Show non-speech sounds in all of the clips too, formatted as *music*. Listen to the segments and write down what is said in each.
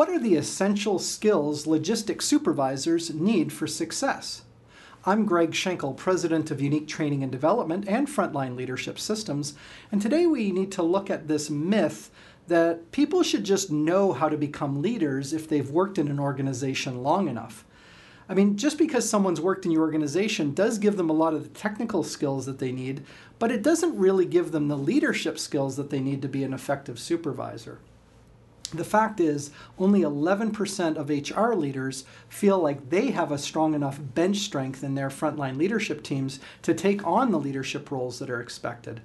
What are the essential skills logistics supervisors need for success? I'm Greg Schinkel, President of Unique Training and Development and Frontline Leadership Systems, and today we need to look at this myth that people should just know how to become leaders if they've worked in an organization long enough. I mean, just because someone's worked in your organization does give them a lot of the technical skills that they need, but it doesn't really give them the leadership skills that they need to be an effective supervisor. The fact is, only 11% of HR leaders feel like they have a strong enough bench strength in their frontline leadership teams to take on the leadership roles that are expected.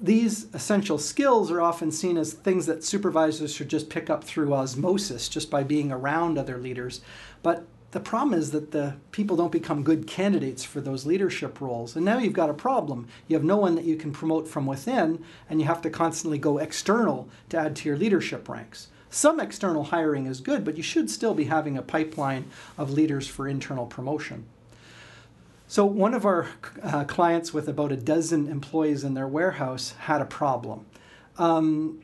These essential skills are often seen as things that supervisors should just pick up through osmosis, just by being around other leaders. But the problem is that the people don't become good candidates for those leadership roles. And now you've got a problem. You have no one that you can promote from within, and you have to constantly go external to add to your leadership ranks. Some external hiring is good, but you should still be having a pipeline of leaders for internal promotion. So, one of our uh, clients with about a dozen employees in their warehouse had a problem. Um,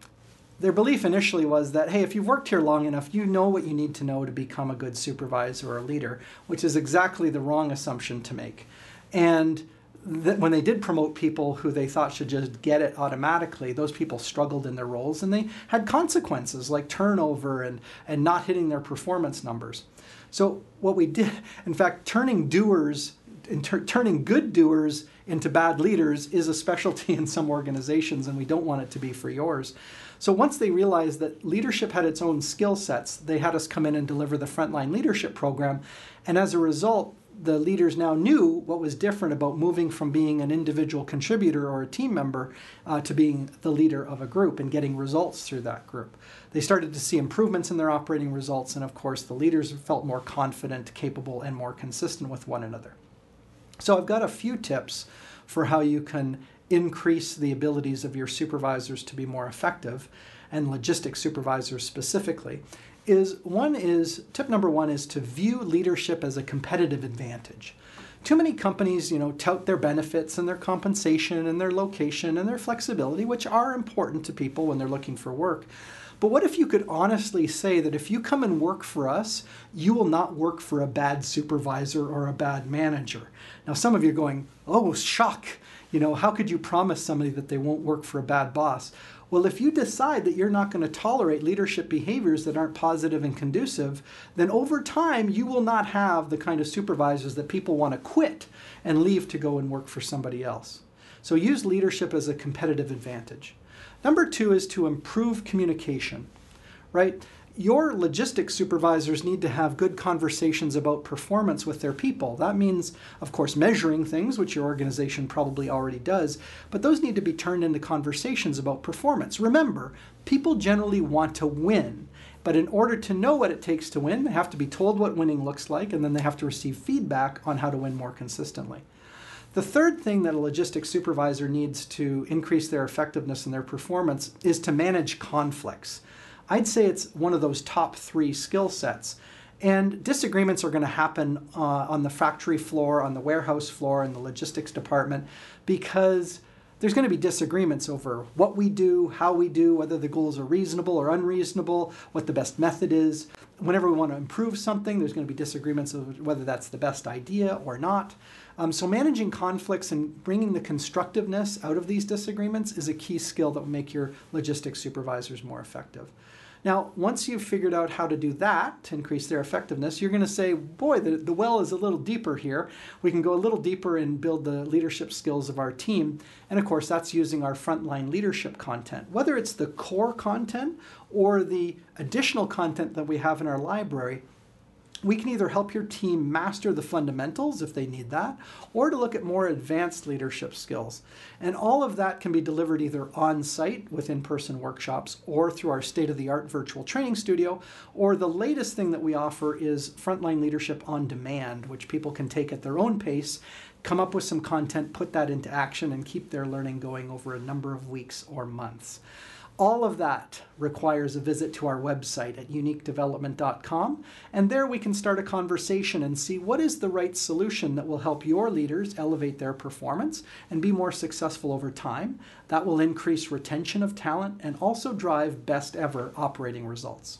their belief initially was that, hey, if you've worked here long enough, you know what you need to know to become a good supervisor or a leader, which is exactly the wrong assumption to make. And th- when they did promote people who they thought should just get it automatically, those people struggled in their roles and they had consequences like turnover and, and not hitting their performance numbers. So, what we did, *laughs* in fact, turning doers Turning good doers into bad leaders is a specialty *laughs* in some organizations, and we don't want it to be for yours. So once they realized that leadership had its own skill sets, they had us come in and deliver the frontline leadership program. And as a result, the leaders now knew what was different about moving from being an individual contributor or a team member uh, to being the leader of a group and getting results through that group. They started to see improvements in their operating results, and of course, the leaders felt more confident, capable, and more consistent with one another. So, I've got a few tips for how you can increase the abilities of your supervisors to be more effective and logistics supervisors specifically is one is tip number one is to view leadership as a competitive advantage. Too many companies you know tout their benefits and their compensation and their location and their flexibility which are important to people when they're looking for work but what if you could honestly say that if you come and work for us, you will not work for a bad supervisor or a bad manager? Now, some of you are going, oh, shock. You know, how could you promise somebody that they won't work for a bad boss? Well, if you decide that you're not going to tolerate leadership behaviors that aren't positive and conducive, then over time you will not have the kind of supervisors that people want to quit and leave to go and work for somebody else. So use leadership as a competitive advantage. Number two is to improve communication, right? Your logistics supervisors need to have good conversations about performance with their people. That means, of course, measuring things, which your organization probably already does, but those need to be turned into conversations about performance. Remember, people generally want to win. But in order to know what it takes to win, they have to be told what winning looks like, and then they have to receive feedback on how to win more consistently. The third thing that a logistics supervisor needs to increase their effectiveness and their performance is to manage conflicts. I'd say it's one of those top three skill sets. And disagreements are going to happen uh, on the factory floor, on the warehouse floor, in the logistics department, because there's going to be disagreements over what we do, how we do, whether the goals are reasonable or unreasonable, what the best method is. Whenever we want to improve something, there's going to be disagreements of whether that's the best idea or not. Um, so managing conflicts and bringing the constructiveness out of these disagreements is a key skill that will make your logistics supervisors more effective. Now, once you've figured out how to do that to increase their effectiveness, you're going to say, boy, the, the well is a little deeper here. We can go a little deeper and build the leadership skills of our team. And of course, that's using our frontline leadership content, whether it's the core content or the additional content that we have in our library we can either help your team master the fundamentals if they need that, or to look at more advanced leadership skills. And all of that can be delivered either on site with in person workshops or through our state of the art virtual training studio. Or the latest thing that we offer is frontline leadership on demand, which people can take at their own pace, come up with some content, put that into action, and keep their learning going over a number of weeks or months. All of that requires a visit to our website at uniquedevelopment.com, and there we can start a conversation and see what is the right solution that will help your leaders elevate their performance and be more successful over time. That will increase retention of talent and also drive best ever operating results.